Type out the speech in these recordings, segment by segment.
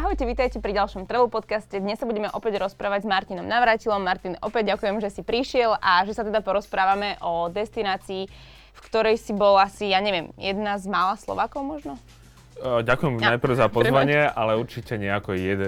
Ahojte, vítajte pri ďalšom Travel podcaste. Dnes sa budeme opäť rozprávať s Martinom Navratilom. Martin, opäť ďakujem, že si prišiel a že sa teda porozprávame o destinácii, v ktorej si bol asi, ja neviem, jedna z mála Slovákov možno? Ďakujem ja, najprv za pozvanie, prebač. ale určite nejako jed,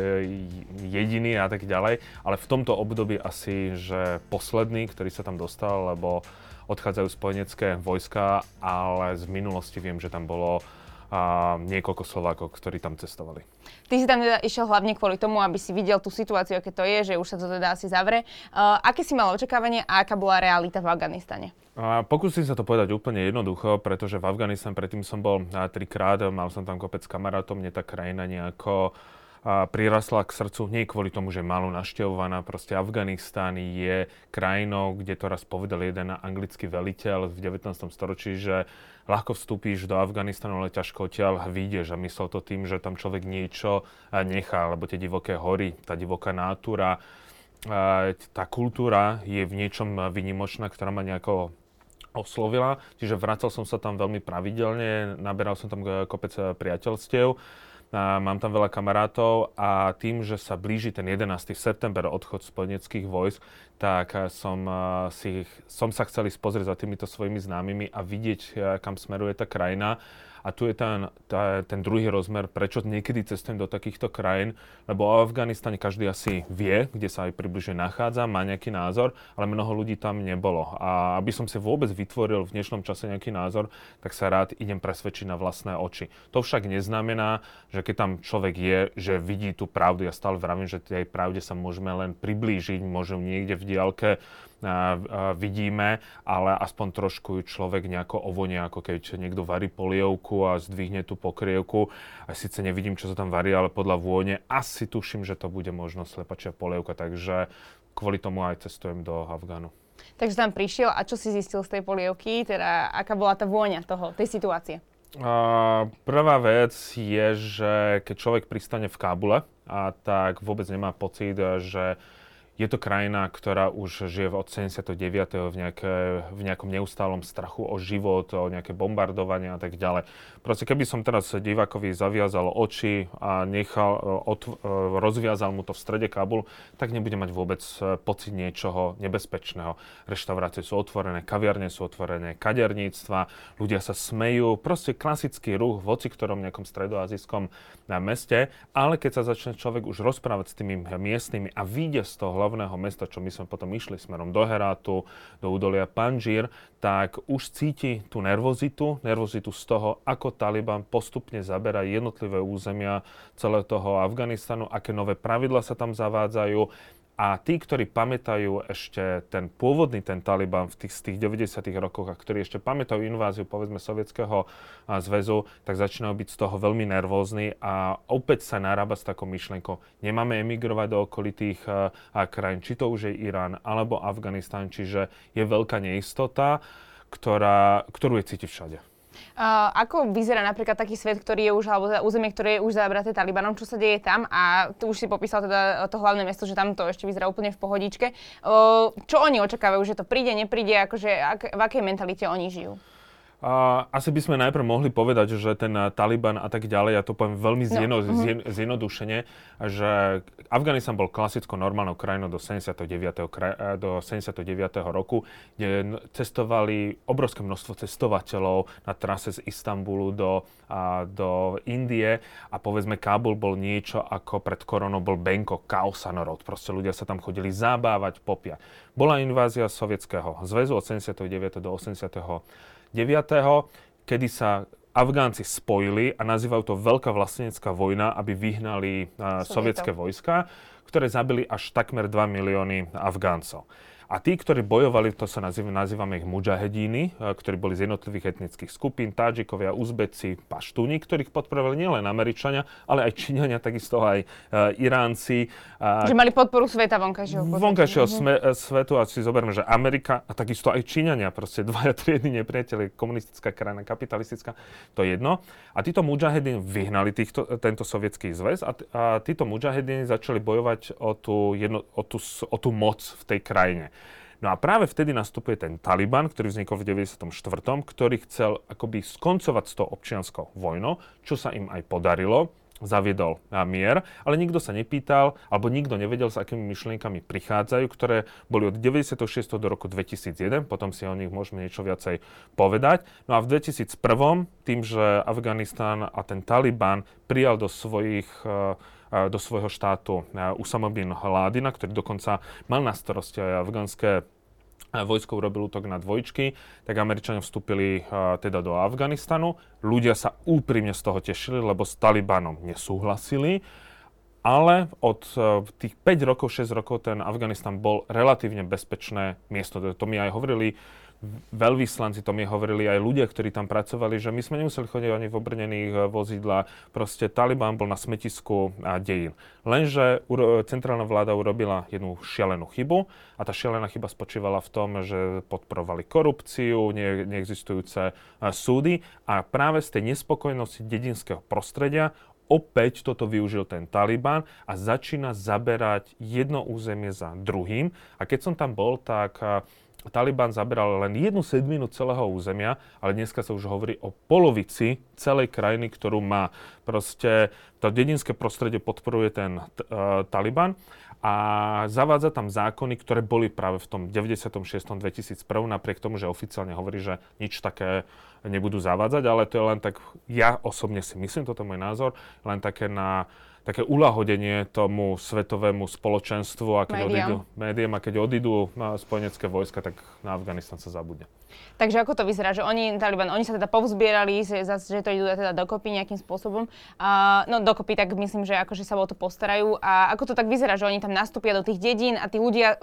jediný a tak ďalej. Ale v tomto období asi, že posledný, ktorý sa tam dostal, lebo odchádzajú spojenecké vojska, ale z minulosti viem, že tam bolo a niekoľko Slovákov, ktorí tam cestovali. Ty si tam teda išiel hlavne kvôli tomu, aby si videl tú situáciu, aké to je, že už sa to teda asi zavre. Uh, aké si mal očakávanie a aká bola realita v Afganistane? A pokúsim sa to povedať úplne jednoducho, pretože v Afganistane predtým som bol trikrát, mal som tam kopec kamarátov, mne tá krajina nejako a prirasla k srdcu nie kvôli tomu, že je málo naštevovaná. Proste Afganistán je krajinou, kde to raz povedal jeden anglický veliteľ v 19. storočí, že ľahko vstúpíš do Afganistanu, ale ťažko odtiaľ vyjdeš a myslel to tým, že tam človek niečo nechá, lebo tie divoké hory, tá divoká nátura, tá kultúra je v niečom vynimočná, ktorá ma nejako oslovila, čiže vracal som sa tam veľmi pravidelne, naberal som tam kopec priateľstiev mám tam veľa kamarátov a tým, že sa blíži ten 11. september, odchod spojeneckých vojsk, tak som, si, som sa chcel ísť pozrieť za týmito svojimi známymi a vidieť, kam smeruje tá krajina. A tu je ten, tá, ten druhý rozmer, prečo niekedy cestujem do takýchto krajín, lebo o Afganistane každý asi vie, kde sa aj približne nachádza, má nejaký názor, ale mnoho ľudí tam nebolo. A aby som si vôbec vytvoril v dnešnom čase nejaký názor, tak sa rád idem presvedčiť na vlastné oči. To však neznamená, že keď tam človek je, že vidí tú pravdu. Ja stále vravím, že tej pravde sa môžeme len priblížiť, môžem niekde v diálke vidíme, ale aspoň trošku človek nejako ovonia, ako keď niekto varí polievku a zdvihne tú pokrievku. A síce nevidím, čo sa tam varí, ale podľa vône asi tuším, že to bude možno slepačia polievka, takže kvôli tomu aj cestujem do Afgánu. Takže tam prišiel a čo si zistil z tej polievky, teda aká bola tá vôňa toho, tej situácie? Uh, prvá vec je, že keď človek pristane v Kábule, a tak vôbec nemá pocit, že je to krajina, ktorá už žije od 79. v, nejaké, v nejakom neustálom strachu o život, o nejaké bombardovanie a tak ďalej. Proste keby som teraz divákovi zaviazal oči a nechal, od, rozviazal mu to v strede Kabul, tak nebude mať vôbec e, pocit niečoho nebezpečného. Reštaurácie sú otvorené, kaviarne sú otvorené, kaderníctva, ľudia sa smejú, proste klasický ruch v oci ktorom nejakom stredoazijskom e, meste, ale keď sa začne človek už rozprávať s tými miestnymi a vyjde z toho hlavného mesta, čo my sme potom išli smerom do Herátu, do údolia Panžír, tak už cíti tú nervozitu, nervozitu z toho, ako Taliban postupne zaberá jednotlivé územia celého toho Afganistanu, aké nové pravidla sa tam zavádzajú, a tí, ktorí pamätajú ešte ten pôvodný ten Taliban v tých, z tých 90. rokoch a ktorí ešte pamätajú inváziu povedzme Sovietskeho zväzu, tak začínajú byť z toho veľmi nervózni a opäť sa narába s takou myšlienkou. Nemáme emigrovať do okolitých krajín, či to už je Irán alebo Afganistán, čiže je veľká neistota, ktorá, ktorú je cítiť všade. Uh, ako vyzerá napríklad taký svet, ktorý je už, alebo teda územie, ktoré je už zabraté Talibanom, čo sa deje tam a tu už si popísal teda to hlavné mesto, že tam to ešte vyzerá úplne v pohodičke. Uh, čo oni očakávajú, že to príde, nepríde, akože ak, v akej mentalite oni žijú? Uh, asi by sme najprv mohli povedať, že ten Taliban a tak ďalej, ja to poviem veľmi zjedno, no. zjen, zjednodušene, že Afganistan bol klasickou normálnou krajinou do 79. Kraj, eh, do 79. roku, kde cestovali obrovské množstvo cestovateľov na trase z Istanbulu do, a, do Indie a povedzme Kábul bol niečo ako pred koronou bol Bangkok, Kaosanarod. Proste ľudia sa tam chodili zabávať, popiať. Bola invázia Sovietskeho zväzu od 79. do 80 kedy sa Afgánci spojili a nazývajú to Veľká vlastenecká vojna, aby vyhnali uh, sovietské vojska, ktoré zabili až takmer 2 milióny Afgáncov. A tí, ktorí bojovali, to sa nazýva, nazývame ich mujahedíny, e, ktorí boli z jednotlivých etnických skupín, Tádžikovia, Uzbeci, Paštúni, ktorých podporovali nielen Američania, ale aj Číňania, takisto aj uh, Iránci. Uh, že mali podporu sveta vonkajšieho. Vonkajšieho mhm. sme, uh, svetu a si zoberme, že Amerika a takisto aj Číňania, proste dvaja triedni nepriateľi, komunistická krajina, kapitalistická, to je jedno. A títo mujahedín vyhnali týchto, tento sovietský zväz a, a títo mujahedíny začali bojovať o tú, jedno, o, tú, o tú moc v tej krajine. No a práve vtedy nastupuje ten Taliban, ktorý vznikol v 94., ktorý chcel akoby skoncovať s tou občianskou vojnou, čo sa im aj podarilo. zaviedol mier, ale nikto sa nepýtal, alebo nikto nevedel, s akými myšlienkami prichádzajú, ktoré boli od 96. do roku 2001, potom si o nich môžeme niečo viacej povedať. No a v 2001, tým, že Afganistán a ten Taliban prijal do svojich do svojho štátu Usama bin Hládina, ktorý dokonca mal na starosti aj afgánske vojsko urobil útok na dvojčky, tak Američania vstúpili teda do Afganistanu. Ľudia sa úprimne z toho tešili, lebo s Talibanom nesúhlasili. Ale od uh, tých 5 rokov, 6 rokov ten Afganistan bol relatívne bezpečné miesto. To mi aj hovorili veľvyslanci, to mi hovorili aj ľudia, ktorí tam pracovali, že my sme nemuseli chodiť ani v obrnených eh, vozidlách. Proste Taliban bol na smetisku a dejín. Lenže centrálna vláda urobila jednu šialenú chybu a tá šialená chyba spočívala v tom, že podporovali korupciu, ne, neexistujúce eh, súdy a práve z tej nespokojnosti dedinského prostredia opäť toto využil ten Taliban a začína zaberať jedno územie za druhým. A keď som tam bol, tak eh, Taliban zaberal len jednu sedminu celého územia, ale dneska sa už hovorí o polovici celej krajiny, ktorú má. Proste to dedinské prostredie podporuje ten uh, Taliban a zavádza tam zákony, ktoré boli práve v tom 96. 2001, napriek tomu, že oficiálne hovorí, že nič také nebudú zavádzať, ale to je len tak, ja osobne si myslím, toto je môj názor, len také na také ulahodenie tomu svetovému spoločenstvu a keď médiám. odídu, médiám, a keď odídu spojenecké vojska, tak na Afganistan sa zabude. Takže ako to vyzerá, že oni, Taliban, oni sa teda povzbierali, že, že to idú teda dokopy nejakým spôsobom. Uh, no dokopy, tak myslím, že akože sa o to postarajú. A ako to tak vyzerá, že oni tam nastúpia do tých dedín a tí ľudia,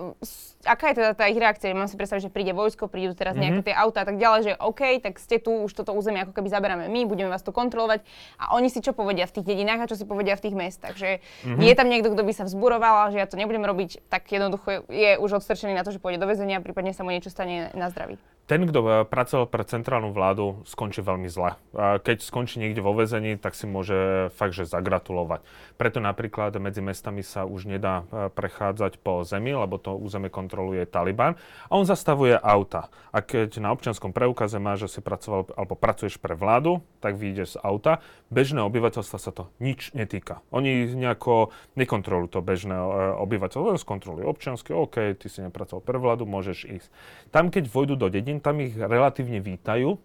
aká je teda tá ich reakcia? Mám si predstaviť, že príde vojsko, prídu teraz mm-hmm. nejaké tie auta a tak ďalej, že OK, tak ste tu, už toto územie ako keby zaberáme my, budeme vás tu kontrolovať. A oni si čo povedia v tých dedinách a čo si povedia v tých mestách. Že mm-hmm. je tam niekto, kto by sa vzburoval, že ja to nebudem robiť, tak jednoducho je už odstrčený na to, že pôjde do väzenia, prípadne sa mu niečo stane na zdraví ten, kto eh, pracoval pre centrálnu vládu, skončí veľmi zle. Keď skončí niekde vo väzení, tak si môže fakt, že zagratulovať. Preto napríklad medzi mestami sa už nedá eh, prechádzať po zemi, lebo to územie kontroluje Taliban a on zastavuje auta. A keď na občianskom preukaze má, že si pracoval alebo pracuješ pre vládu, tak vyjdeš z auta. Bežné obyvateľstva sa to nič netýka. Oni nejako nekontrolujú to bežné eh, obyvateľstvo, skontrolujú občiansky, OK, ty si nepracoval pre vládu, môžeš ísť. Tam, keď vojdu do dedín, tam ich relatívne vítajú,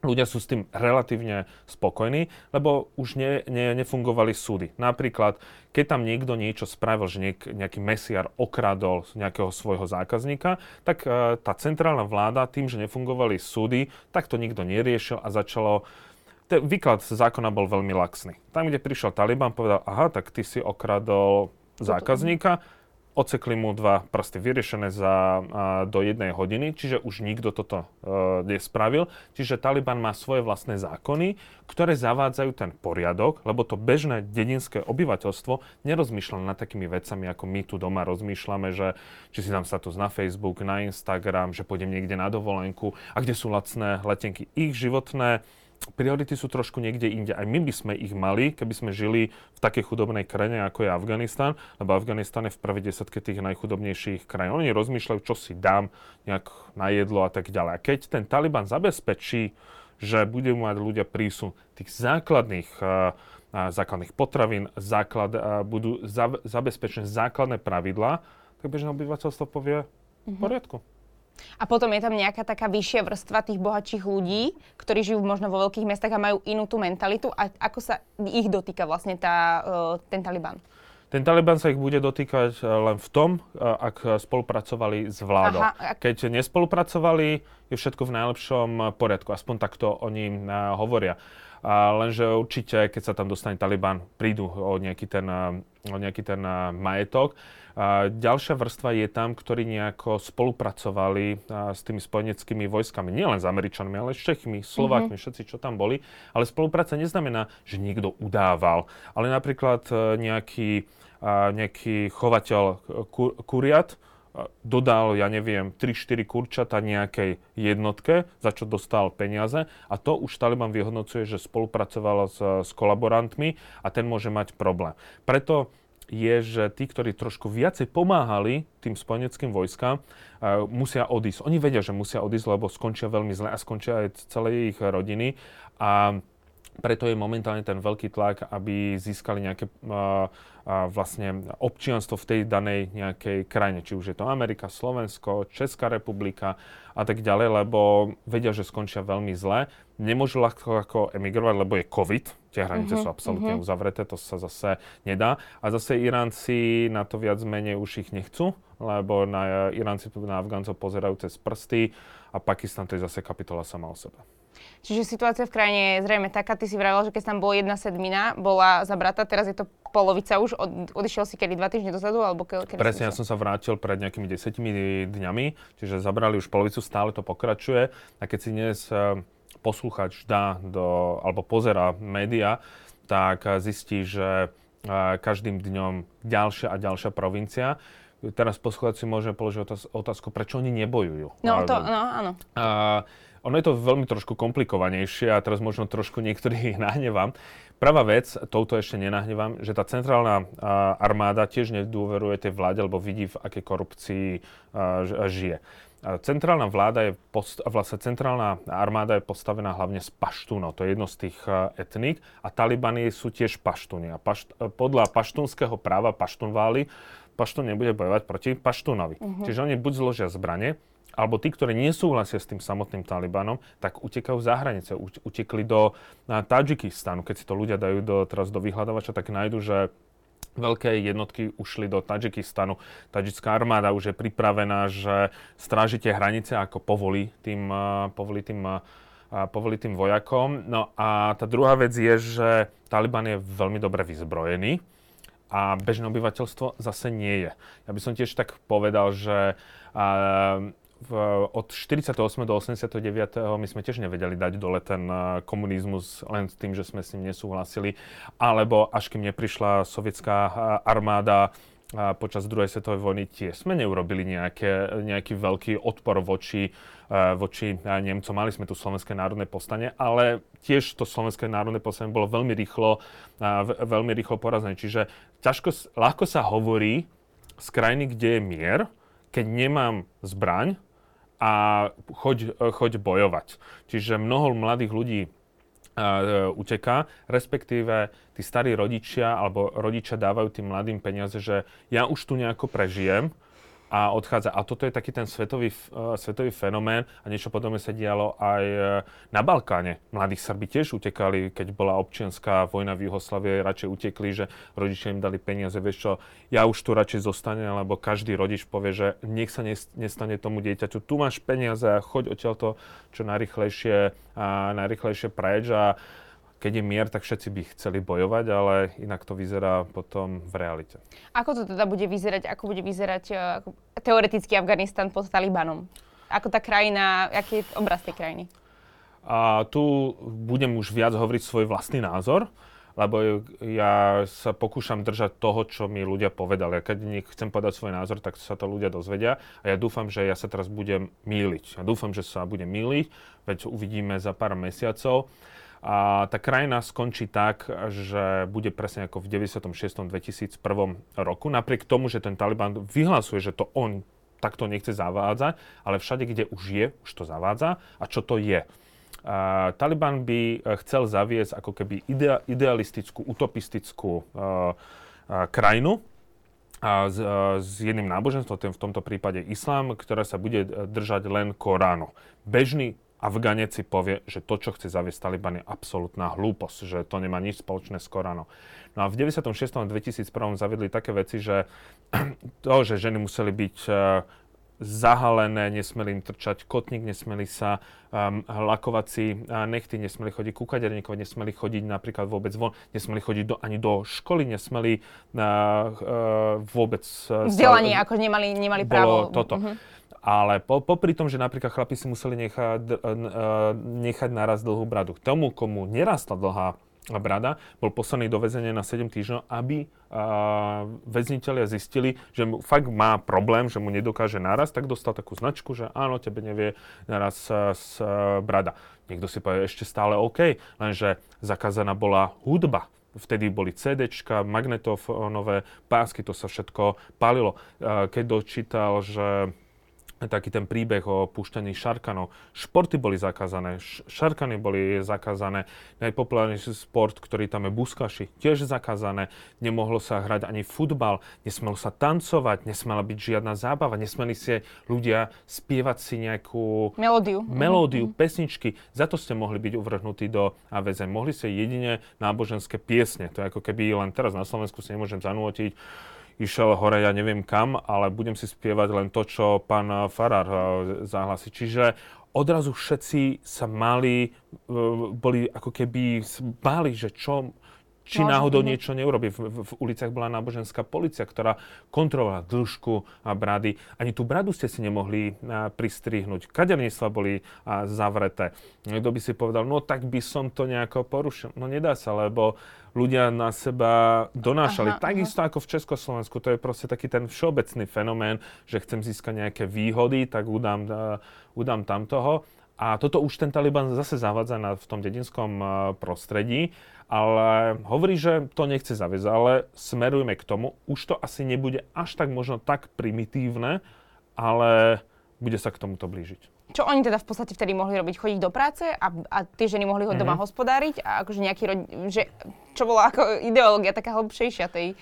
ľudia sú s tým relatívne spokojní, lebo už ne, ne, nefungovali súdy. Napríklad, keď tam niekto niečo spravil, že niek, nejaký mesiar okradol nejakého svojho zákazníka, tak e, tá centrálna vláda tým, že nefungovali súdy, tak to nikto neriešil a začalo ten výklad zákona bol veľmi laxný. Tam, kde prišiel Taliban, povedal, aha, tak ty si okradol zákazníka, Ocekli mu dva prsty vyriešené za, do jednej hodiny, čiže už nikto toto e, nespravil. Čiže Taliban má svoje vlastné zákony, ktoré zavádzajú ten poriadok, lebo to bežné dedinské obyvateľstvo nerozmýšľa nad takými vecami, ako my tu doma rozmýšľame, že či si dám status na Facebook, na Instagram, že pôjdem niekde na dovolenku a kde sú lacné letenky. Ich životné priority sú trošku niekde inde. Aj my by sme ich mali, keby sme žili v takej chudobnej krajine, ako je Afganistan, lebo Afganistan je v prvej desetke tých najchudobnejších krajín. Oni rozmýšľajú, čo si dám nejak na jedlo a tak ďalej. A keď ten Taliban zabezpečí, že budú mať ľudia prísun tých základných, uh, uh, základných potravín, základ, uh, budú za, zabezpečené základné pravidlá, tak bežné obyvateľstvo povie v mhm. poriadku. A potom je tam nejaká taká vyššia vrstva tých bohatších ľudí, ktorí žijú možno vo veľkých mestách a majú inú tú mentalitu. A ako sa ich dotýka vlastne tá, uh, ten Taliban? Ten Taliban sa ich bude dotýkať e, len v tom, e, ak spolupracovali s vládou. Aha, ak... Keď nespolupracovali, je všetko v najlepšom poriadku. Aspoň takto oni hovoria. A lenže určite, keď sa tam dostane Taliban, prídu o nejaký ten, o nejaký ten majetok. A ďalšia vrstva je tam, ktorí nejako spolupracovali s tými spojeneckými vojskami. Nielen s Američanmi, ale s Čechmi, Slovákmi, mm-hmm. všetci, čo tam boli. Ale spolupráca neznamená, že niekto udával. Ale napríklad e, nejaký, nejaký chovateľ kur, kuriat, dodal, ja neviem, 3-4 kurčata nejakej jednotke, za čo dostal peniaze a to už Taliban vyhodnocuje, že spolupracoval s, s kolaborantmi a ten môže mať problém. Preto je, že tí, ktorí trošku viacej pomáhali tým spojeneckým vojskám, uh, musia odísť. Oni vedia, že musia odísť, lebo skončia veľmi zle a skončia aj celé ich rodiny. A preto je momentálne ten veľký tlak, aby získali nejaké uh, uh, vlastne občianstvo v tej danej nejakej krajine. Či už je to Amerika, Slovensko, Česká republika a tak ďalej, lebo vedia, že skončia veľmi zle. Nemôžu ľahko ako emigrovať, lebo je COVID. Tie hranice uh-huh, sú absolútne uh-huh. uzavreté, to sa zase nedá. A zase Iránci na to viac menej už ich nechcú, lebo na Iránci na Afgáncov pozerajú cez prsty a Pakistan to je zase kapitola sama o sebe. Čiže situácia v krajine je zrejme taká, ty si vravel, že keď tam bola jedna sedmina, bola zabrata, teraz je to polovica už, od, odišiel si kedy dva týždne dozadu, alebo ke, kedy Presne, ja som sa vrátil pred nejakými desetimi dňami, čiže zabrali už polovicu, stále to pokračuje a keď si dnes posluchač dá do, alebo pozera média, tak zistí, že uh, každým dňom ďalšia a ďalšia provincia teraz poslucháč si môže položiť otázku, prečo oni nebojujú. No, to, no, áno. Uh, ono je to veľmi trošku komplikovanejšie a teraz možno trošku niektorých nahnevám. Prvá vec, touto ešte nenahnevám, že tá centrálna armáda tiež nedôveruje tej vláde, lebo vidí, v akej korupcii žije. Centrálna vláda je, post, vlastne centrálna armáda je postavená hlavne z paštúnov, to je jedno z tých etník a talibani sú tiež paštúni. A pašt, podľa paštúnského práva paštúnváli, paštún nebude bojovať proti paštúnovi. Uh-huh. Čiže oni buď zložia zbranie, alebo tí, ktorí nesúhlasia s tým samotným Talibanom, tak utekajú za hranice. Utekli do Tadžikistanu. Keď si to ľudia dajú do, teraz do vyhľadávača, tak nájdu, že veľké jednotky ušli do Tadžikistanu. Tadžická armáda už je pripravená, že stráži tie hranice, ako povolí tým, povolí tým, povolí tým vojakom. No a tá druhá vec je, že Taliban je veľmi dobre vyzbrojený a bežné obyvateľstvo zase nie je. Ja by som tiež tak povedal, že v, od 48. do 89. my sme tiež nevedeli dať dole ten uh, komunizmus len s tým, že sme s ním nesúhlasili. Alebo až kým neprišla sovietská uh, armáda a počas druhej svetovej vojny tiež sme neurobili nejaké, nejaký veľký odpor voči, voči Nemcom. Mali sme tu Slovenské národné povstanie, ale tiež to Slovenské národné povstanie bolo veľmi rýchlo, veľmi rýchlo porazené. Čiže ťažko, ľahko sa hovorí z krajiny, kde je mier, keď nemám zbraň, a choď, choď bojovať. Čiže mnoho mladých ľudí uh, uteká, respektíve tí starí rodičia alebo rodičia dávajú tým mladým peniaze, že ja už tu nejako prežijem, a odchádza. A toto je taký ten svetový, uh, svetový fenomén a niečo podobné sa dialo aj uh, na Balkáne. Mladí Srbi tiež utekali, keď bola občianská vojna v Juhoslavie, radšej utekli, že rodičia im dali peniaze. Vieš čo, ja už tu radšej zostane, lebo každý rodič povie, že nech sa nestane tomu dieťaťu, tu máš peniaze a choď odtiaľto čo najrychlejšie, a najrychlejšie preč a keď je mier, tak všetci by chceli bojovať, ale inak to vyzerá potom v realite. Ako to teda bude vyzerať, ako bude vyzerať uh, teoretický Afganistan pod Talibanom? Ako tá krajina, aký je obraz tej krajiny? A tu budem už viac hovoriť svoj vlastný názor, lebo ja sa pokúšam držať toho, čo mi ľudia povedali. A keď chcem povedať svoj názor, tak sa to ľudia dozvedia. A ja dúfam, že ja sa teraz budem míliť. Ja dúfam, že sa budem míliť, veď uvidíme za pár mesiacov. A tá krajina skončí tak, že bude presne ako v 96. 2001 roku. Napriek tomu, že ten Taliban vyhlasuje, že to on takto nechce zavádzať, ale všade, kde už je, už to zavádza. A čo to je? Uh, Taliban by eh, chcel zaviesť ako keby idea, idealistickú, utopistickú uh, uh, krajinu, a s, s jedným náboženstvom, v tomto prípade islám, ktoré sa bude držať len Koránu. Bežný Afganec si povie, že to, čo chce zaviesť Taliban, je absolútna hlúposť, že to nemá nič spoločné s Koránom. No a v 96. a 2001. zaviedli také veci, že to, že ženy museli byť uh, zahalené, nesmeli im trčať kotník, nesmeli sa um, lakovať si uh, nechty, nesmeli chodiť ku kaderníkovi, nesmeli chodiť napríklad vôbec von, nesmeli chodiť do, ani do školy, nesmeli uh, uh, vôbec... Uh, Vzdelanie, ako nemali, nemali právo. toto. Uh-huh. Ale po, popri tom, že napríklad chlapi si museli nechať, e, nechať naraz dlhú bradu. K tomu, komu nerastla dlhá brada, bol poslaný do väzenia na 7 týždňov, aby uh, väzniteľia zistili, že mu fakt má problém, že mu nedokáže naraz, tak dostal takú značku, že áno, tebe nevie naraz uh, uh, brada. Niekto si povie ešte stále OK, lenže zakázaná bola hudba. Vtedy boli CDčka, magnetofónové pásky, to sa všetko palilo. Uh, keď dočítal, že taký ten príbeh o púšťaní šarkanov. Športy boli zakázané, šarkany boli zakázané. Najpopulárnejší sport, ktorý tam je buskaši, tiež zakázané. Nemohlo sa hrať ani futbal, nesmelo sa tancovať, nesmela byť žiadna zábava, nesmeli si ľudia spievať si nejakú Melódiu. melódiu, pesničky. Za to ste mohli byť uvrhnutí do väzeň. Mohli ste jedine náboženské piesne. To je ako keby len teraz na Slovensku si nemôžem zanútiť išiel hore, ja neviem kam, ale budem si spievať len to, čo pán Farar eh, zahlasí. Čiže odrazu všetci sa mali, eh, boli ako keby báli, že čo, či Môže, náhodou mhm. niečo neurobí. V, v, v uliciach bola náboženská policia, ktorá kontrolovala dĺžku a brady. Ani tú bradu ste si nemohli a, pristrihnúť. Kaderníctva boli a, zavreté. Niekto by si povedal, no tak by som to nejako porušil. No nedá sa, lebo ľudia na seba donášali. Aha, Takisto ako v Československu. To je proste taký ten všeobecný fenomén, že chcem získať nejaké výhody, tak udám, a, udám tam toho. A toto už ten Taliban zase zavádza na, v tom dedinskom a, prostredí, ale hovorí, že to nechce zaviesť, ale smerujeme k tomu. Už to asi nebude až tak možno tak primitívne, ale bude sa k tomuto blížiť. Čo oni teda v podstate vtedy mohli robiť? Chodiť do práce a, a tie ženy mohli ho doma Mhm. hospodáriť? A akože nejaký rodi- že, čo bola ako ideológia taká hlbšejšia tej,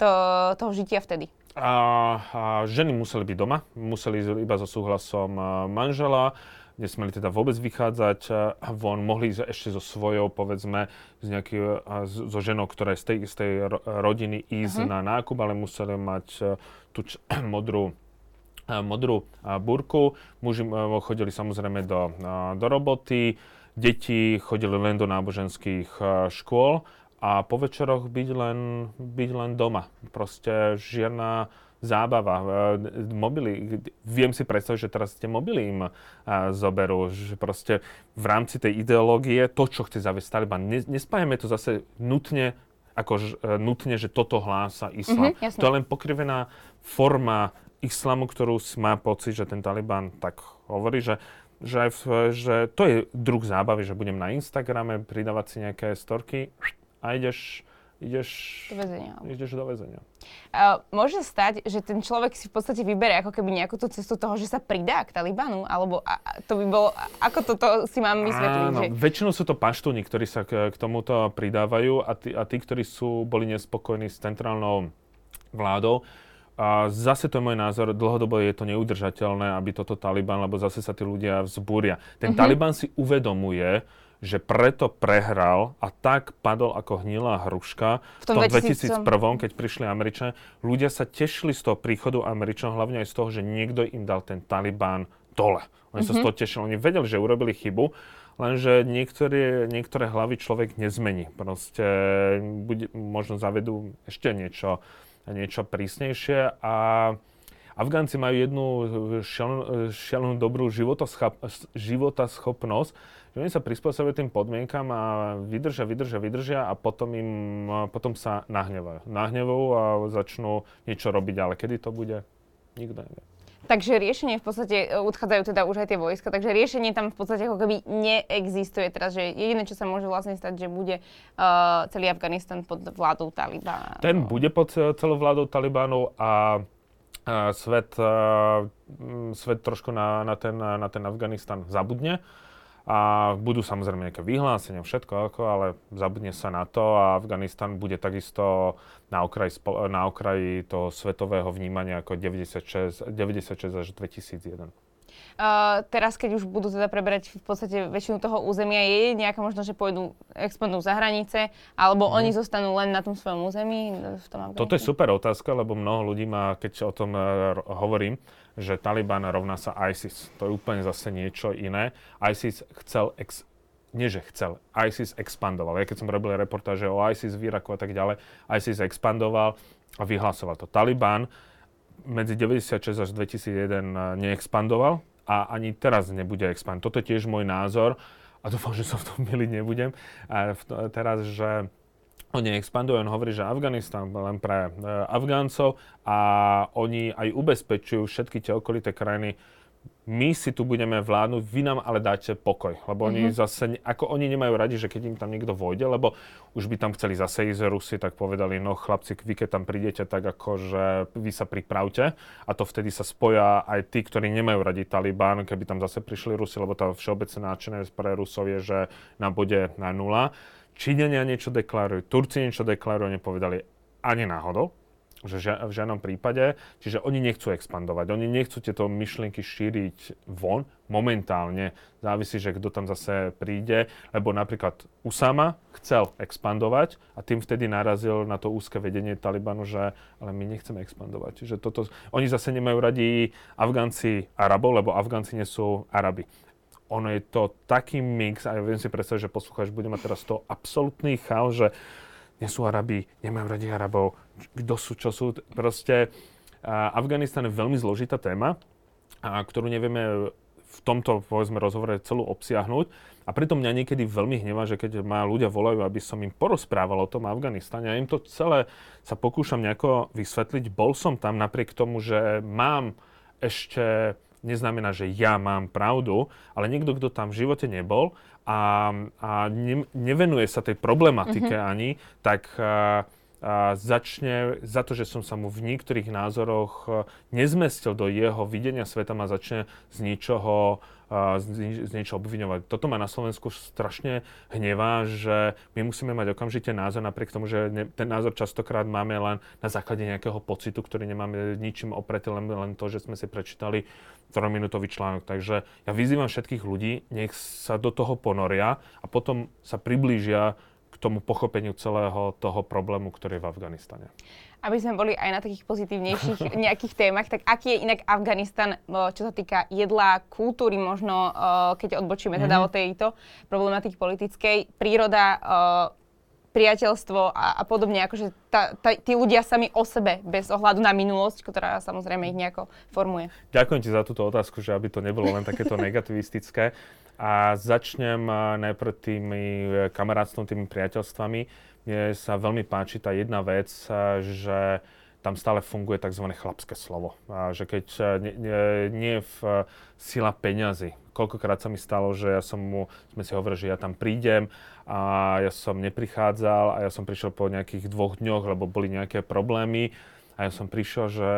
to, toho žitia vtedy? A, a ženy museli byť doma, museli ísť iba so súhlasom a, manžela, nesmeli teda vôbec vychádzať von, mohli ísť ešte so svojou, povedzme, s nejaký, so ženou, ktorá je z tej, z tej ro- rodiny ísť na nákup, ale museli mať a, tú č- modrú a, modrú a, burku. Muži chodili samozrejme do, do roboty, deti chodili len do náboženských škôl a po večeroch byť len, byť len doma. Proste žiadna zábava. E, Mobily, viem si predstaviť, že teraz tie mobily im a, zoberú, že proste v rámci tej ideológie to, čo chce zaviesť Taliban, ne, nespájame to zase nutne ako e, nutne, že toto hlása islám. Mhm, jasné. to je len pokrivená forma islamu, ktorú má pocit, že ten Taliban tak hovorí, že že, že to je druh zábavy, že budem na Instagrame pridávať si nejaké storky a ideš, ideš, Do väzenia. ideš do väzenia. Uh, môže stať, že ten človek si v podstate vyberie ako keby nejakú tú cestu toho, že sa pridá k Talibanu? Alebo a, a to by bolo, ako toto si mám vysvetliť? Áno, Že, väčšinou sú to paštúni, ktorí sa k, k tomuto pridávajú a tí, a tí, ktorí sú, boli nespokojní s centrálnou vládou, a zase to je môj názor, dlhodobo je to neudržateľné, aby toto Taliban, lebo zase sa tí ľudia vzbúria. Ten Taliban si uvedomuje, že preto prehral a tak padol ako hnilá hruška V tom 2000 2001, keď prišli Američania. Ľudia sa tešili z toho príchodu Američanov, hlavne aj z toho, že niekto im dal ten Taliban dole. Oni sa z toho tešili, oni vedeli, že urobili chybu, lenže niektoré, niektoré hlavy človek nezmení. Proste bude, možno zavedú ešte niečo, niečo prísnejšie a Afgánci majú jednu šialenú, šialenú dobrú životoschop, životaschopnosť, že oni sa prispôsobia tým podmienkam a vydržia, vydržia, vydržia a potom, im, potom sa nahnevajú. Nahnevajú a začnú niečo robiť, ale kedy to bude, nikto nevie. takže riešenie v podstate, e, odchádzajú teda už aj tie vojska, takže riešenie tam v podstate ako keby neexistuje teraz, že jediné, čo sa môže vlastne stať, že bude uh, celý Afganistan pod vládou Talibana. Ten bude pod ce- celou vládou Talibánu a, a svet, mm, svet trošku na, na, ten, na ten Afganistan zabudne. A budú samozrejme nejaké vyhlásenia, všetko ako, ale zabudne sa na to a Afganistan bude takisto na okraji, na okraji toho svetového vnímania ako 96, 96 až 2001. Uh, teraz, keď už budú teda preberať v podstate väčšinu toho územia, je nejaká možnosť, že pôjdu, expandú za hranice, alebo Mhm. oni zostanú len na tom svojom území, v tom? Toto je super otázka, lebo mnoho ľudí má, keď o tom ro- hovorím, že Taliban rovná sa ISIS. To je úplne zase niečo iné. ISIS chcel, ex, nie že chcel, ISIS expandoval. Ja keď som robil reportáže o ISIS v Iraku a tak ďalej, ISIS expandoval a vyhlasoval to. Taliban medzi 96 až 2001 neexpandoval a ani teraz nebude expandovať. Toto je tiež môj názor a dúfam, že sa v tom miliť nebudem. A teraz, že on neexpanduje, on hovorí, že Afganistan len pre e, Afgáncov a oni aj ubezpečujú všetky tie okolité krajiny, my si tu budeme vládnuť, vy nám ale dáte pokoj. Lebo mm-hmm. oni zase, ako oni nemajú radi, že keď im tam niekto vojde, lebo už by tam chceli zase ísť Rusi, tak povedali, no chlapci, vy keď tam prídete, tak ako, že vy sa pripravte. A to vtedy sa spoja aj tí, ktorí nemajú radi Taliban, keby tam zase prišli Rusi, lebo tá všeobecná náčenosť pre Rusov je, že nám bude na nula. Číňania niečo deklarujú, Turci niečo deklarujú, nepovedali ani náhodou že v žiadnom prípade. Čiže oni nechcú expandovať, oni nechcú tieto myšlienky šíriť von momentálne. Závisí, že kto tam zase príde, lebo napríklad Usama chcel expandovať a tým vtedy narazil na to úzke vedenie Talibanu, že ale my nechceme expandovať. Čiže toto, oni zase nemajú radi Afgánci Arabov, lebo Afgánci nie sú Arabi ono je to taký mix a ja viem si predstaviť, že poslucháč bude mať teraz to absolútny chaos, že nie sú Arabi, nemajú radi Arabov, kto sú, čo sú. Proste Afganistan je veľmi zložitá téma, a, ktorú nevieme v tomto, povedzme, rozhovore celú obsiahnuť. A preto mňa niekedy veľmi hnevá, že keď ma ľudia volajú, aby som im porozprával o tom Afganistane, ja im to celé sa pokúšam nejako vysvetliť. Bol som tam napriek tomu, že mám ešte neznamená, že ja mám pravdu, ale niekto, kto tam v živote nebol a, a ne, nevenuje sa tej problematike mm-hmm. ani, tak a, a začne, za to, že som sa mu v niektorých názoroch nezmestil do jeho videnia sveta, ma začne z ničoho z, z niečo obviňovať. Toto ma na Slovensku strašne hnevá, že my musíme mať okamžite názor, napriek tomu, že ten názor častokrát máme len na základe nejakého pocitu, ktorý nemáme ničím opretý, len, len to, že sme si prečítali trojminútový článok. Takže ja vyzývam všetkých ľudí, nech sa do toho ponoria a potom sa priblížia k tomu pochopeniu celého toho problému, ktorý je v Afganistane aby sme boli aj na takých pozitívnejších nejakých témach, tak aký je inak Afganistan, čo sa týka jedla, kultúry možno, keď odbočíme teda mm-hmm. od tejto problematiky politickej, príroda, priateľstvo a, a podobne, akože tá, tá, tí ľudia sami o sebe, bez ohľadu na minulosť, ktorá samozrejme ich nejako formuje. Ďakujem ti za túto otázku, že aby to nebolo len takéto negativistické. A začnem najprv tými e, kamarátstvom, tými priateľstvami mne sa veľmi páči tá jedna vec, že tam stále funguje tzv. chlapské slovo. A že keď nie, nie, nie v sila peňazí. Koľkokrát sa mi stalo, že ja som mu, sme si hovorili, že ja tam prídem a ja som neprichádzal a ja som prišiel po nejakých dvoch dňoch, lebo boli nejaké problémy. A ja som prišiel, že,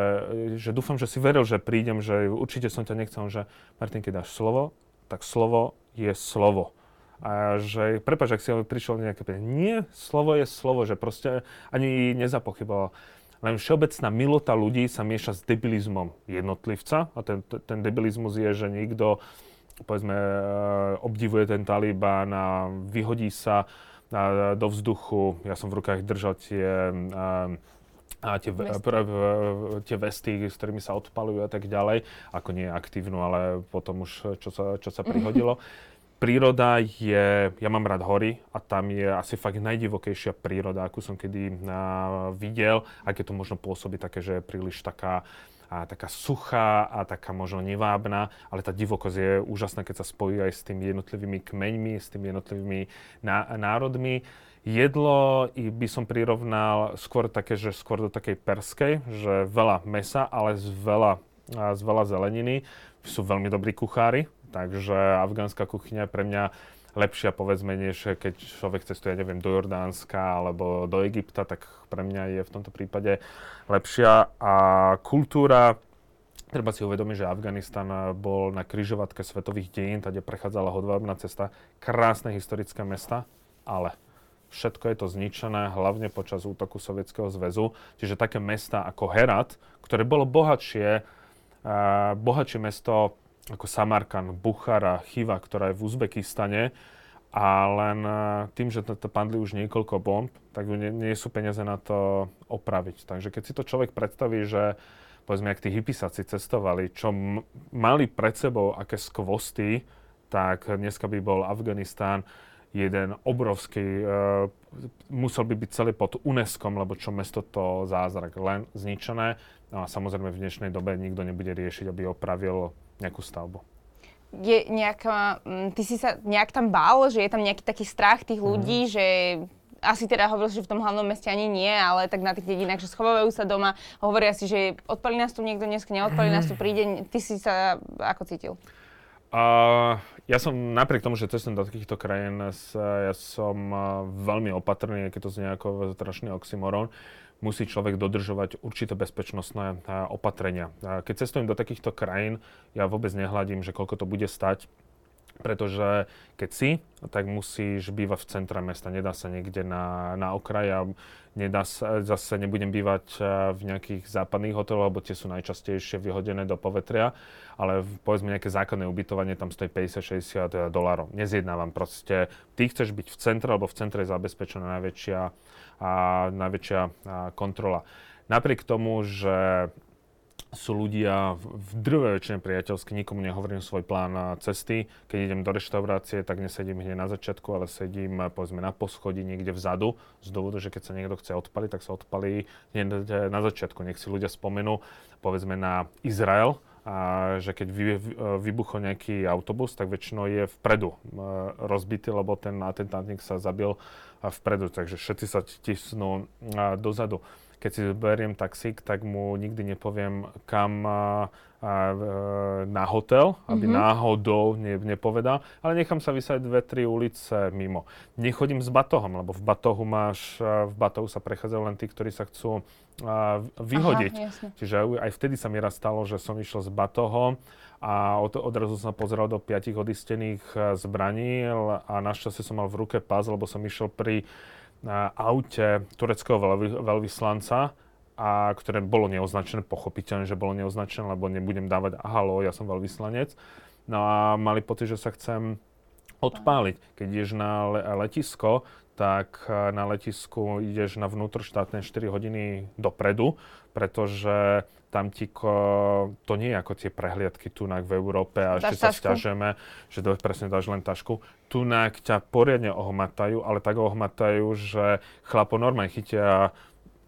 že dúfam, že si veril, že prídem, že určite som ťa nechcel, že Martin, keď dáš slovo, tak slovo je slovo. A že, prepáč, ak si prišiel nejaké peniaze. Nie, slovo je slovo, že proste ani nezapochyboval. Len všeobecná milota ľudí sa mieša s debilizmom jednotlivca a ten, ten debilizmus je, že niekto povedzme, e, obdivuje ten Taliban a vyhodí sa do vzduchu. Ja som v rukách držal tie, a tie, vesty. tie vesty, s ktorými sa odpalujú a tak ďalej. Ako nie aktívnu, ale potom už čo sa, čo sa prihodilo. príroda je, ja mám rád hory a tam je asi fakt najdivokejšia príroda, akú som kedy uh, videl, aké to možno pôsobí také, že je príliš taká, a taká suchá a taká možno nevábna, ale tá divokosť je úžasná, keď sa spojí aj s tými jednotlivými kmeňmi, s tými jednotlivými ná- národmi. Jedlo by som prirovnal skôr také, že skôr do takej perskej, že veľa mesa, ale z veľa, z veľa zeleniny. Sú veľmi dobrí kuchári, Takže afgánska kuchyňa je pre mňa lepšia, povedzme, než keď človek cestuje, neviem, do Jordánska alebo do Egypta, tak pre mňa je v tomto prípade lepšia. A kultúra, treba si uvedomiť, že Afganistan bol na kryžovatke svetových dejín, kde prechádzala hodvábna cesta, krásne historické mesta, ale všetko je to zničené, hlavne počas útoku Sovietskeho zväzu. Čiže také mesta ako Herat, ktoré bolo bohatšie, uh, bohatšie mesto ako Samarkan, Buchara, Chiva, ktorá je v Uzbekistane, a len e, tým, že to, to padli už niekoľko bomb, tak nie, nie sú peniaze na to opraviť. Takže keď si to človek predstaví, že povedzme, ak tí hypisáci cestovali, čo m- mali pred sebou, aké skvosty, tak dneska by bol Afganistán jeden obrovský, uh, musel by byť celý pod UNESCO, lebo čo mesto to zázrak, len zničené. No a samozrejme v dnešnej dobe nikto nebude riešiť, aby opravil nejakú stavbu. Je nejaká, ty si sa nejak tam bál, že je tam nejaký taký strach tých ľudí, mm. že asi teda hovoril, že v tom hlavnom meste ani nie, ale tak na tých dedinách, že schovávajú sa doma, hovoria si, že odpali nás tu niekto dnes, neodpali nás tu príde. Ty si sa ako cítil? Uh, ja som napriek tomu, že cestujem do takýchto krajín, ja som uh, veľmi opatrný, keď to znie ako strašný oxymoron. Musí človek dodržovať určité bezpečnostné uh, opatrenia. Keď cestujem do takýchto krajín, ja vôbec nehľadím, že koľko to bude stať pretože keď si, tak musíš bývať v centre mesta, nedá sa niekde na, na a nedá sa, zase nebudem bývať eh, v nejakých západných hoteloch, lebo tie sú najčastejšie vyhodené do povetria, ale povedzme nejaké základné ubytovanie tam stojí 50-60 dolárov. Nezjednávam proste, ty chceš byť v centre, lebo v centre je zabezpečená najväčšia, a, najväčšia a, kontrola. Napriek tomu, že sú ľudia v drve väčšine priateľsky, nikomu nehovorím svoj plán cesty. Keď idem do reštaurácie, tak nesedím hneď na začiatku, ale sedím povedzme na poschodí niekde vzadu, z dôvodu, že keď sa niekto chce odpaliť, tak sa odpalí hneď na začiatku. Nech si ľudia spomenú, povedzme na Izrael, a že keď vy, vybuchol nejaký autobus, tak väčšinou je vpredu rozbitý, lebo ten atentátnik sa zabil vpredu, takže všetci sa tisnú dozadu keď si beriem taxík, tak mu nikdy nepoviem, kam a, a, na hotel, aby mm-hmm. náhodou ne, nepovedal, ale nechám sa vysať dve, tri ulice mimo. Nechodím s batohom, lebo v batohu máš, v batohu sa prechádzajú len tí, ktorí sa chcú a, vyhodiť. Aha, Čiže aj vtedy sa mi raz stalo, že som išiel s batohom a od, odrazu som pozeral do piatich odistených zbraní a našťastie som mal v ruke pás, lebo som išiel pri aute tureckého veľvyslanca, a ktoré bolo neoznačené, pochopiteľne, že bolo neoznačené, lebo nebudem dávať halo, ja som veľvyslanec. No a mali pocit, že sa chcem odpáliť. Keď ideš na letisko, tak e, na letisku ideš na vnútroštátne 4 hodiny dopredu, pretože tam ti ko, to nie je ako tie prehliadky tunak v Európe a ešte sa stiažeme, že to presne dáš len tašku. Tunak ťa poriadne ohmatajú, ale tak ohmatajú, že chlapo normálne chytia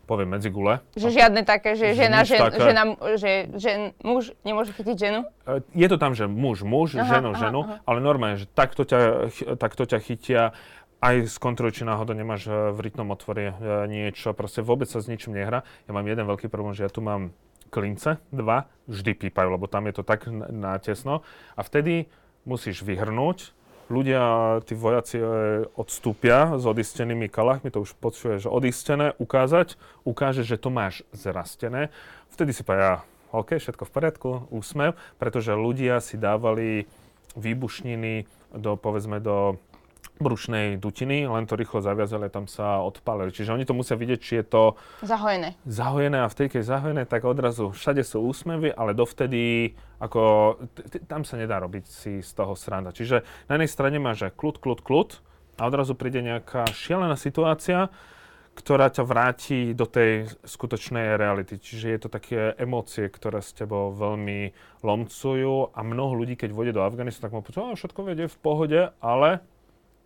poviem medzi gule. Že žiadne také, že žena, žen, také. žena, že žen, muž nemôže chytiť ženu? E, je to tam, že muž, muž, aha, ženu, aha, ženu, aha. ale normálne, že takto ťa, takto ťa chytia aj skontroluj, či náhodou nemáš e, v rytnom otvore e, niečo, proste vôbec sa s ničím nehra. Ja mám jeden veľký problém, že ja tu mám klince, dva, vždy pípajú, lebo tam je to tak natesno a vtedy musíš vyhrnúť, ľudia, tí vojaci e, odstúpia s odistenými kalachmi, to už počuje, že odistené, ukázať, ukáže, že to máš zrastené, vtedy si povedia, OK, všetko v poriadku, úsmev, pretože ľudia si dávali výbušniny do, povedzme, do brušnej dutiny, len to rýchlo zaviazali a tam sa odpálili. Čiže oni to musia vidieť, či je to... Zahojené. Zahojené a vtedy, keď je zahojené, tak odrazu všade sú úsmevy, ale dovtedy ako... T- tam sa nedá robiť si z toho sranda. Čiže na jednej strane máš kľud, kľud, kľud a odrazu príde nejaká šialená situácia, ktorá ťa vráti do tej skutočnej reality. Čiže je to také emócie, ktoré s tebou veľmi lomcujú a mnoho ľudí, keď vôjde do Afganistanu, tak má pocit, všetko vedie v pohode, ale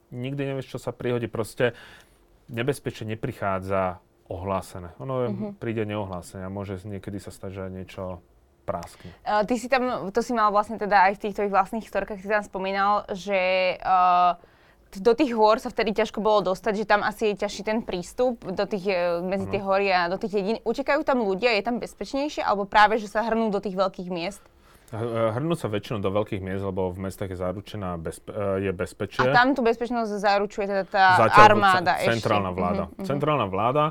nikdy nevieš, čo sa prihodí. Proste nebezpečie neprichádza ohlásené. Ono uh-huh. príde neohlásené a môže niekedy sa stať, že niečo práskne. Uh, ty si tam, to si mal vlastne teda aj v tých tvojich vlastných storkách, si tam spomínal, že uh, do tých hôr sa vtedy ťažko bolo dostať, že tam asi je ťažší ten prístup do tých, e, medzi tie hory a do tých dedín. Utekajú tam ľudia, je tam bezpečnejšie, alebo práve, že sa hrnú do tých veľkých miest? Hrnú sa väčšinou do veľkých miest, lebo v mestách je zaručená bezpe- je bezpečie. A tam tú bezpečnosť zaručuje teda tá Zatiaľ armáda c- centrálna ešte. vláda. Mm-hmm. Centrálna vláda.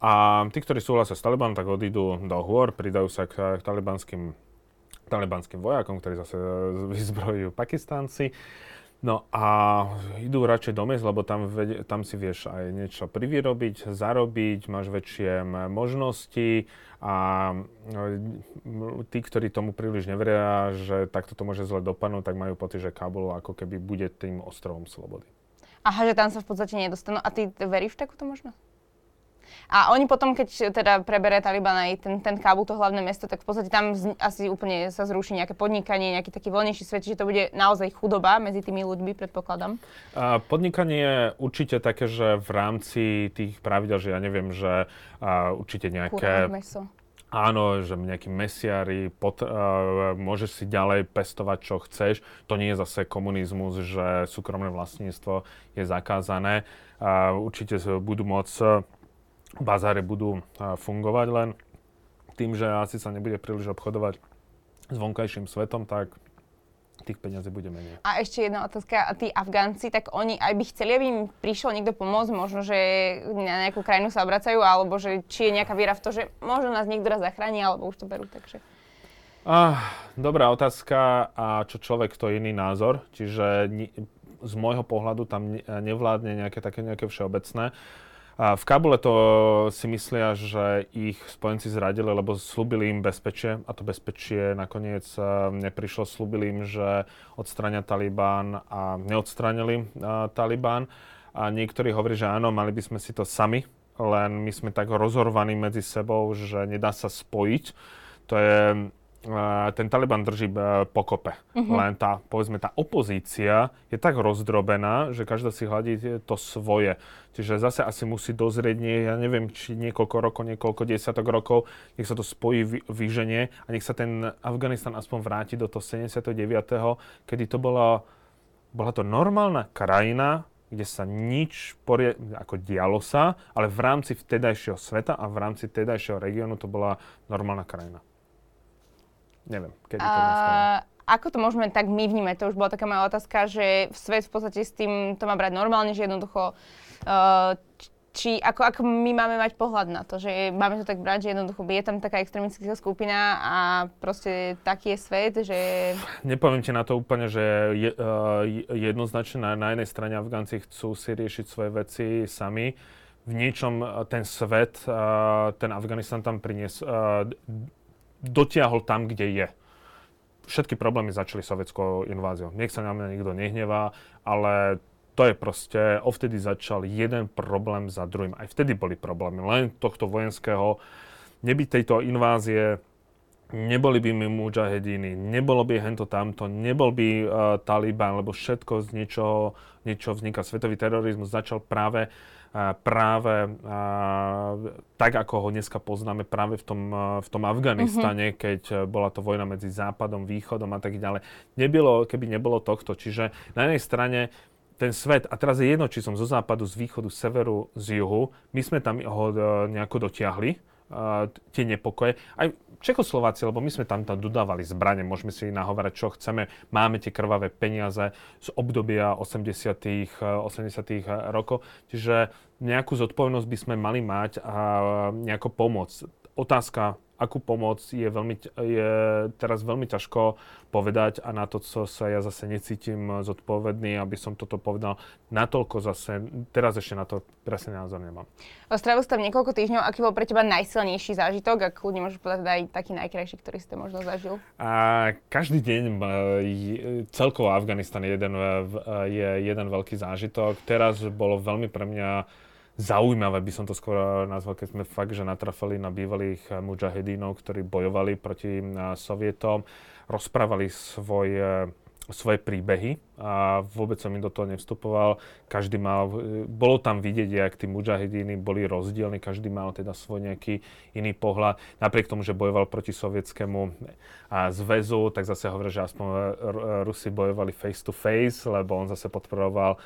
A tí, ktorí súhlasia s Talibanom, tak odídu do hôr, pridajú sa k, k talibanským, talibanským vojakom, ktorí zase vyzbrojujú Pakistánci. No a idú radšej do miest, lebo tam, tam si vieš aj niečo privyrobiť, zarobiť, máš väčšie možnosti a tí, ktorí tomu príliš neveria, že takto to môže zle dopadnúť, tak majú pocit, že Kabul ako keby bude tým ostrovom slobody. Aha, že tam sa v podstate nedostanú. A ty veríš v takúto možnosť? A oni potom, keď teda preberie Taliban aj ten, ten Kábul, to hlavné mesto, tak v podstate tam z, asi úplne sa zruší nejaké podnikanie, nejaký taký voľnejší svet, že to bude naozaj chudoba medzi tými ľuďmi, predpokladám. A podnikanie je určite také, že v rámci tých pravidel, že ja neviem, že a, určite nejaké... áno, že nejakí mesiari, pot, uh, môžeš si ďalej pestovať, čo chceš. To nie je zase komunizmus, že súkromné vlastníctvo je zakázané. Uh, určite budú môcť, bazáre budú uh, fungovať len tým, že asi sa nebude príliš obchodovať s vonkajším svetom, tak tých peňazí bude menej. A ešte jedna otázka. A tí Afgánci, tak oni aj by chceli, aby im prišiel niekto pomôcť, možno, že na nejakú krajinu sa obracajú, alebo že či je nejaká viera v to, že možno nás niekto raz zachráni, alebo už to berú, takže... Ah, dobrá otázka a čo človek, to iný názor. Čiže z môjho pohľadu tam nevládne nejaké také nejaké všeobecné. A v Kabule to si myslia, že ich spojenci zradili, lebo slúbili im bezpečie a to bezpečie nakoniec e, neprišlo. Slúbili im, že odstrania Taliban a neodstranili uh, Taliban. A niektorí hovorí, že áno, mali by sme si to sami, len my sme tak rozorvaní medzi sebou, že nedá sa spojiť. To je ten Taliban drží e, pokope. Uh-huh. Len tá, povedzme, tá opozícia je tak rozdrobená, že každá si hľadí to svoje. Čiže zase asi musí dozrieť, nie, ja neviem, či niekoľko rokov, niekoľko desiatok rokov, nech sa to spojí, vyženie a nech sa ten Afganistan aspoň vráti do toho 79., kedy to bola, bola to normálna krajina, kde sa nič porie, ako dialo sa, ale v rámci vtedajšieho sveta a v rámci vtedajšieho regiónu to bola normálna krajina. Neviem, kedy to uh, Ako to môžeme tak my vnímať? To už bola taká moja otázka, že svet v podstate s tým to má brať normálne, že jednoducho uh, či ako, ako my máme mať pohľad na to, že máme to tak brať, že jednoducho je tam taká extremistická skupina a proste taký je svet, že... Nepoviem ti na to úplne, že je, uh, jednoznačne na, na jednej strane Afgánci chcú si riešiť svoje veci sami. V niečom ten svet, uh, ten Afganistan tam prinies, uh, dotiahol tam, kde je. Všetky problémy začali sovietskou inváziou. Nech sa na mňa nikto nehnevá, ale to je proste, ovtedy začal jeden problém za druhým. Aj vtedy boli problémy, len tohto vojenského, neby tejto invázie, neboli by mi mujahedíny, nebolo by hento tamto, nebol by uh, Taliban, lebo všetko z niečoho, niečo vzniká. Svetový terorizmus začal práve práve tak, ako ho dneska poznáme práve v tom, v tom Afganistane, mm-hmm. keď bola to vojna medzi Západom, Východom a tak ďalej. Nebylo, keby nebolo tohto. Čiže na jednej strane ten svet, a teraz je jedno, či som zo západu, z východu, z severu, z juhu, my sme tam ho e, nejako dotiahli, tie nepokoje. Aj Čechoslováci, lebo my sme tam, tam dodávali zbranie, môžeme si nahovárať, čo chceme. Máme tie krvavé peniaze z obdobia 80. 80. rokov, čiže nejakú zodpovednosť by sme mali mať a nejako pomôcť. Otázka akú pomoc je, veľmi, je teraz veľmi ťažko povedať a na to, co sa ja zase necítim zodpovedný, aby som toto povedal natoľko zase, teraz ešte na to presne názor nemám. Strávil si tam niekoľko týždňov, aký bol pre teba najsilnejší zážitok, ak kľudne môžeš povedať aj taký najkrajší, ktorý si to možno zažil? A každý deň celkovo Afganistan je jeden, je jeden veľký zážitok. Teraz bolo veľmi pre mňa zaujímavé, by som to skôr nazval, keď sme fakt, že natrafali na bývalých eh, mujahedínov, ktorí bojovali proti eh, Sovietom, rozprávali svoje svoje príbehy a vôbec som im do toho nevstupoval. Každý mal, bolo tam vidieť, jak tí mujahidíny boli rozdielni, každý mal teda svoj nejaký iný pohľad. Napriek tomu, že bojoval proti sovietskému zväzu, tak zase hovorí, že aspoň Rusi bojovali face to face, lebo on zase podporoval,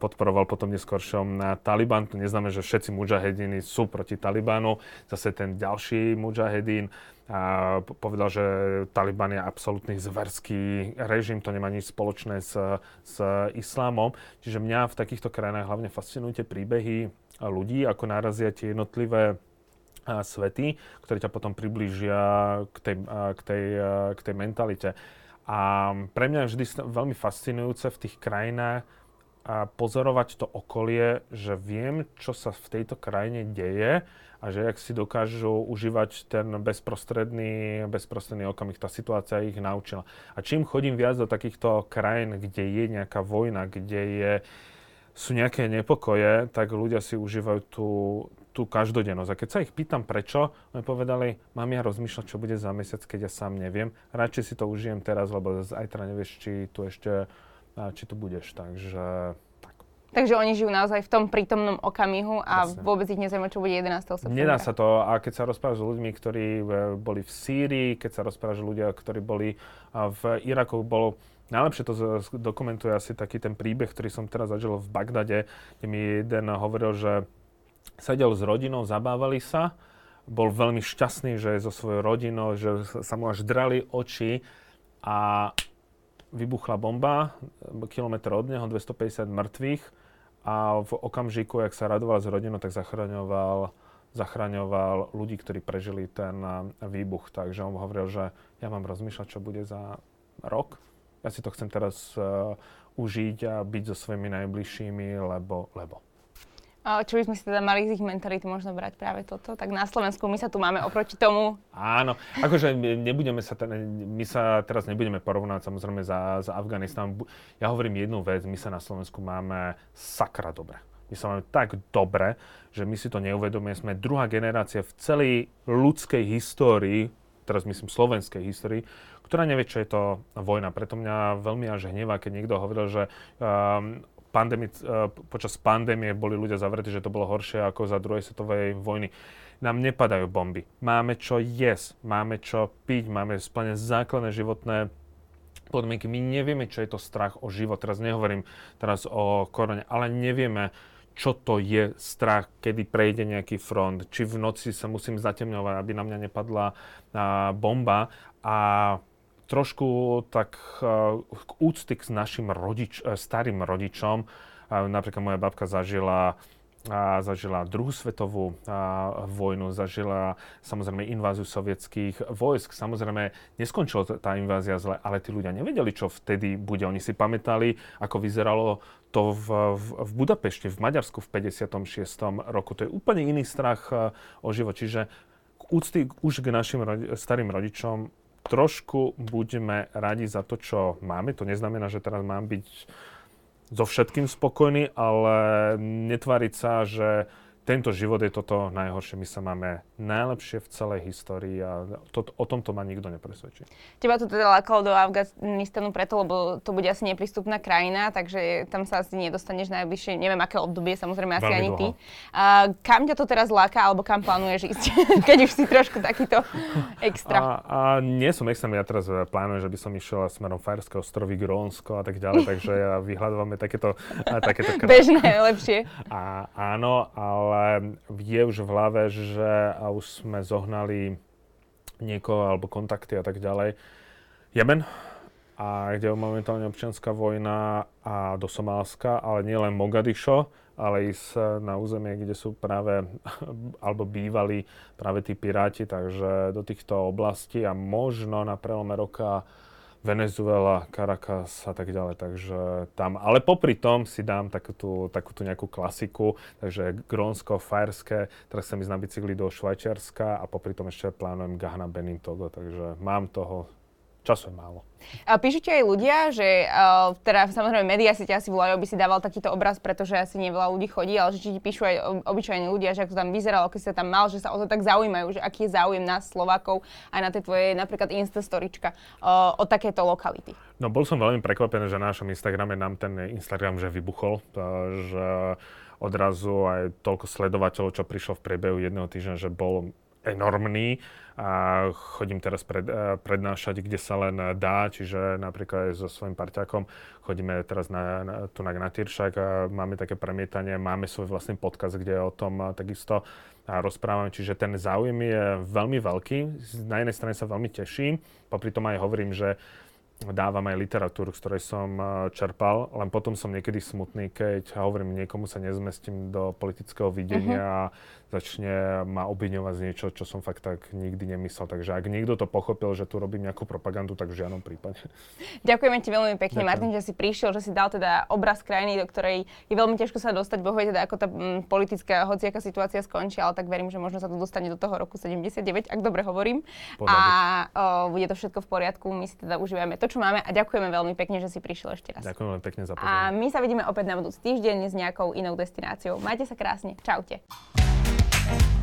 podporoval potom neskôršom Taliban. To neznamená, že všetci mujahedíny sú proti Talibanu. Zase ten ďalší mujahedín a povedal, že Taliban je absolútny zverský režim, to nemá nič spoločné s, s islámom. Čiže mňa v takýchto krajinách hlavne fascinujú tie príbehy ľudí, ako narazia tie jednotlivé svety, ktoré ťa potom priblížia k tej, k tej, k tej mentalite. A pre mňa je vždy veľmi fascinujúce v tých krajinách pozorovať to okolie, že viem, čo sa v tejto krajine deje a že ak si dokážu užívať ten bezprostredný, bezprostredný okamih, tá situácia ich naučila. A čím chodím viac do takýchto krajín, kde je nejaká vojna, kde je, sú nejaké nepokoje, tak ľudia si užívajú tú, tú každodennosť. A keď sa ich pýtam prečo, oni povedali, mám ja rozmýšľať, čo bude za mesiac, keď ja sám neviem. Radšej si to užijem teraz, lebo zajtra nevieš, či tu ešte, či tu budeš. Takže Takže oni žijú naozaj v tom prítomnom okamihu a Presne. vôbec ich nezaujíma, čo bude 11. septembra. Nedá sa to. A keď sa rozprávaš s ľuďmi, ktorí e, boli v Sýrii, keď sa rozprávaš ľudia, ktorí boli v Iraku, bolo Najlepšie to dokumentuje asi taký ten príbeh, ktorý som teraz zažil v Bagdade, kde mi jeden hovoril, že sedel s rodinou, zabávali sa, bol veľmi šťastný, že je so svojou rodinou, že sa mu až drali oči a vybuchla bomba, kilometr od neho, 250 mŕtvych a v okamžiku, jak sa radoval s rodinou, tak zachraňoval, zachraňoval ľudí, ktorí prežili ten a, výbuch. Takže on hovoril, že ja mám rozmýšľať, čo bude za rok. Ja si to chcem teraz uh, užiť a byť so svojimi najbližšími, lebo, lebo. Čo by sme si teda mali z ich mentality možno brať práve toto? Tak na Slovensku my sa tu máme oproti tomu. Áno, akože nebudeme sa, ten, my sa teraz nebudeme porovnať samozrejme za, za Afganistan. Bu- Ja hovorím jednu vec, my sa na Slovensku máme sakra dobre. My sa máme tak dobre, že my si to neuvedomujeme. Sme druhá generácia v celej ľudskej histórii, teraz myslím slovenskej histórii, ktorá nevie, čo je to vojna. Preto mňa veľmi až hnevá, keď niekto hovoril, že um, pandémie, uh, počas pandémie boli ľudia zavretí, že to bolo horšie ako za druhej svetovej vojny. Nám nepadajú bomby. Máme čo jesť, máme čo piť, máme splne základné životné podmienky. My nevieme, čo je to strach o život. Teraz nehovorím teraz o korone, ale nevieme, čo to je strach, kedy prejde nejaký front, či v noci sa musím zatemňovať, aby na mňa nepadla a, bomba. A trošku tak uh, k úcty k našim rodič, eh, starým rodičom. Uh, napríklad moja babka zažila zažila druhú svetovú vojnu, zažila samozrejme inváziu sovietských vojsk. Samozrejme, neskončila tá invázia zle, ale tí ľudia nevedeli, čo vtedy bude. Oni si pamätali, ako vyzeralo to v, v, v Budapešti, v Maďarsku v 56. roku. To je úplne iný strach o život. Čiže úcty už k našim rodi- starým rodičom trošku buďme radi za to, čo máme. To neznamená, že teraz mám byť so všetkým spokojný, ale netváriť sa, že tento život je toto najhoršie. My sa máme najlepšie v celej histórii a to, o tomto ma nikto nepresvedčí. Teba to teda lákalo do Afganistanu preto, lebo to bude asi neprístupná krajina, takže tam sa asi nedostaneš najbližšie, neviem aké obdobie, samozrejme asi Veľmi ani ty. dlho. A kam ťa to teraz láka, alebo kam plánuješ ísť, keď už si trošku takýto extra? A, a nie som extrém, ja teraz eh, plánujem, že by som išiel smerom Fajerské ostrovy, Grónsko a tak ďalej, takže vyhľadávame takéto, takéto krá- Bežné, lepšie. A áno, ale je už v hlave, že a už sme zohnali niekoho alebo kontakty a tak ďalej. Jemen, a kde je momentálne občianská vojna a do Somálska, ale nielen Mogadišo, ale ísť na územie, kde sú práve, alebo bývali práve tí piráti, takže do týchto oblastí a možno na prelome roka Venezuela, Caracas a tak ďalej, takže tam. Ale popri tom si dám takúto, takúto nejakú klasiku, takže Grónsko, Fajerské, teraz chcem ísť na bicykli do Švajčiarska a popri tom ešte plánujem Ghana, Benin, Togo, takže mám toho, času je málo. Ti aj ľudia, že uh, teda samozrejme médiá si ťa asi volajú, aby si dával takýto obraz, pretože asi neveľa ľudí chodí, ale že či ti píšu aj obyčajní ľudia, že ako to tam vyzeralo, keď sa tam mal, že sa o to tak zaujímajú, že aký je záujem nás Slovákov aj na tie tvoje napríklad Instastorička uh, o takéto lokality. No bol som veľmi prekvapený, že na našom Instagrame nám ten Instagram že vybuchol, to, že odrazu aj toľko sledovateľov, čo prišlo v priebehu jedného týždňa, že bol enormný a chodím teraz pred, eh, prednášať, kde sa len dá, čiže napríklad aj so svojím parťakom chodíme teraz na, na, tu na, na Tyršak a máme také premietanie, máme svoj vlastný podcast, kde o tom takisto a rozprávame, čiže ten záujem je veľmi veľký. Na jednej strane sa veľmi teším, popri tom aj hovorím, že dávam aj literatúru, z ktorej som eh, čerpal, len potom som niekedy smutný, keď hovorím, niekomu sa nezmestím do politického videnia a začne ma obviňovať z niečo, čo som fakt tak nikdy nemyslel. Takže ak niekto to pochopil, že tu robím nejakú propagandu, tak v žiadnom prípade. Ďakujeme ti veľmi pekne, Ďakujem. Martin, že si prišiel, že si dal teda obraz krajiny, do ktorej je veľmi ťažko sa dostať. Boh vie teda, ako tá mm, politická hociaká situácia skončí, ale tak verím, že možno sa to dostane do toho roku 79, ak dobre hovorím. Podľa A o, bude to všetko v poriadku, my si teda užívame to, čo máme a ďakujeme veľmi pekne, že si prišiel ešte raz. Ďakujem veľmi pekne A za pozornosť. my sa vidíme opäť na budúci týždeň s nejakou inou destináciou. Majte sa krásne. Čaute. Thank you.